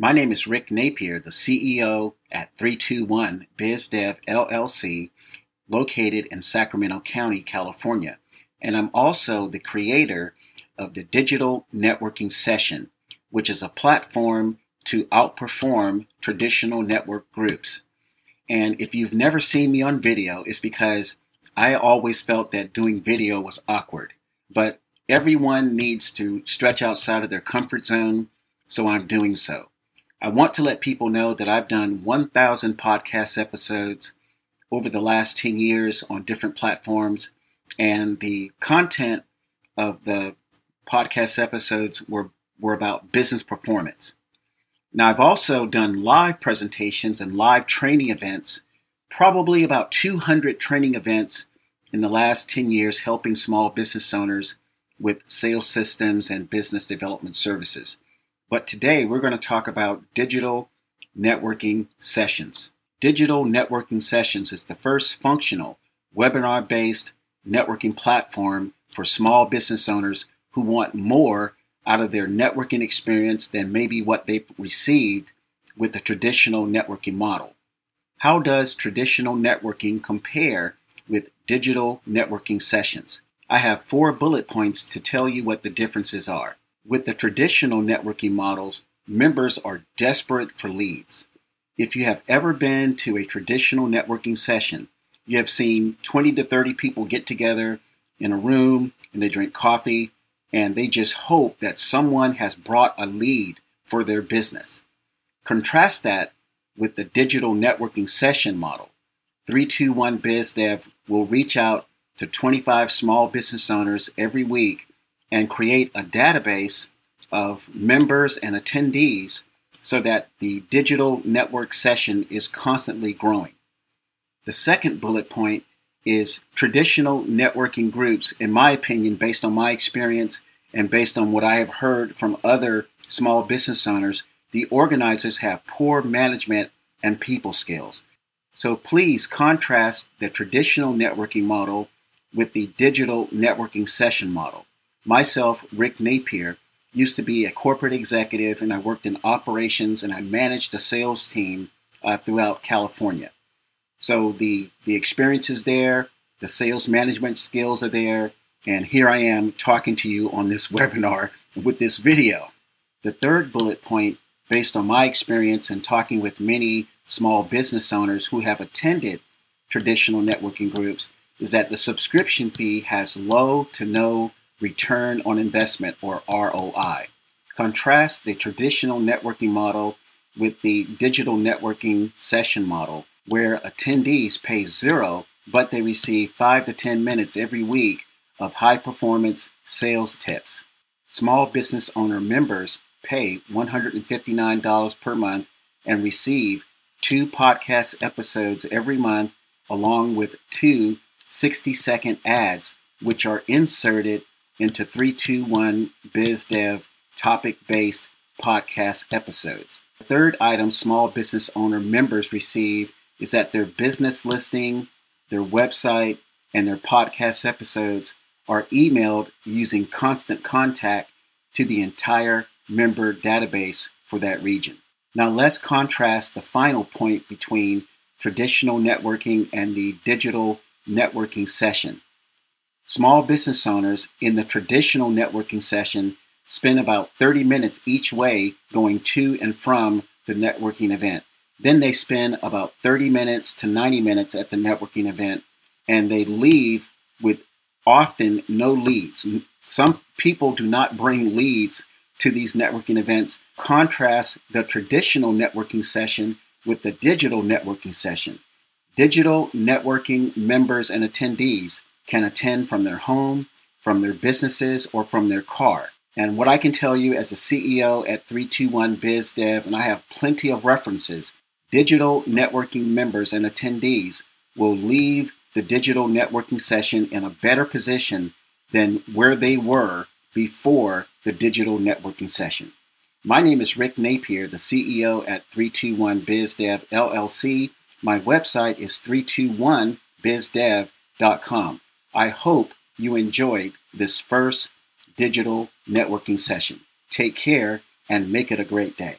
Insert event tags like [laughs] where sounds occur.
My name is Rick Napier, the CEO at 321 BizDev LLC, located in Sacramento County, California. And I'm also the creator of the Digital Networking Session, which is a platform to outperform traditional network groups. And if you've never seen me on video, it's because I always felt that doing video was awkward. But everyone needs to stretch outside of their comfort zone, so I'm doing so. I want to let people know that I've done 1,000 podcast episodes over the last 10 years on different platforms, and the content of the podcast episodes were, were about business performance. Now, I've also done live presentations and live training events, probably about 200 training events in the last 10 years, helping small business owners with sales systems and business development services. But today we're going to talk about digital networking sessions. Digital networking sessions is the first functional webinar based networking platform for small business owners who want more out of their networking experience than maybe what they've received with the traditional networking model. How does traditional networking compare with digital networking sessions? I have four bullet points to tell you what the differences are. With the traditional networking models, members are desperate for leads. If you have ever been to a traditional networking session, you have seen 20 to 30 people get together in a room and they drink coffee and they just hope that someone has brought a lead for their business. Contrast that with the digital networking session model. 321 BizDev will reach out to 25 small business owners every week and create a database of members and attendees so that the digital network session is constantly growing. The second bullet point is traditional networking groups, in my opinion, based on my experience and based on what I have heard from other small business owners, the organizers have poor management and people skills. So please contrast the traditional networking model with the digital networking session model. Myself, Rick Napier, used to be a corporate executive and I worked in operations and I managed a sales team uh, throughout California. So the the experience is there, the sales management skills are there, and here I am talking to you on this [laughs] webinar with this video. The third bullet point, based on my experience and talking with many small business owners who have attended traditional networking groups, is that the subscription fee has low to no return on investment or ROI. Contrast the traditional networking model with the digital networking session model, where attendees pay zero, but they receive five to 10 minutes every week of high performance sales tips. Small business owner members pay $159 per month and receive two podcast episodes every month, along with two 60 second ads, which are inserted into 321 BizDev topic based podcast episodes. The third item small business owner members receive is that their business listing, their website, and their podcast episodes are emailed using constant contact to the entire member database for that region. Now let's contrast the final point between traditional networking and the digital networking session. Small business owners in the traditional networking session spend about 30 minutes each way going to and from the networking event. Then they spend about 30 minutes to 90 minutes at the networking event and they leave with often no leads. Some people do not bring leads to these networking events. Contrast the traditional networking session with the digital networking session. Digital networking members and attendees can attend from their home, from their businesses, or from their car. And what I can tell you as a CEO at 321 BizDev, and I have plenty of references, digital networking members and attendees will leave the digital networking session in a better position than where they were before the digital networking session. My name is Rick Napier, the CEO at 321 BizDev LLC. My website is 321bizdev.com. I hope you enjoyed this first digital networking session. Take care and make it a great day.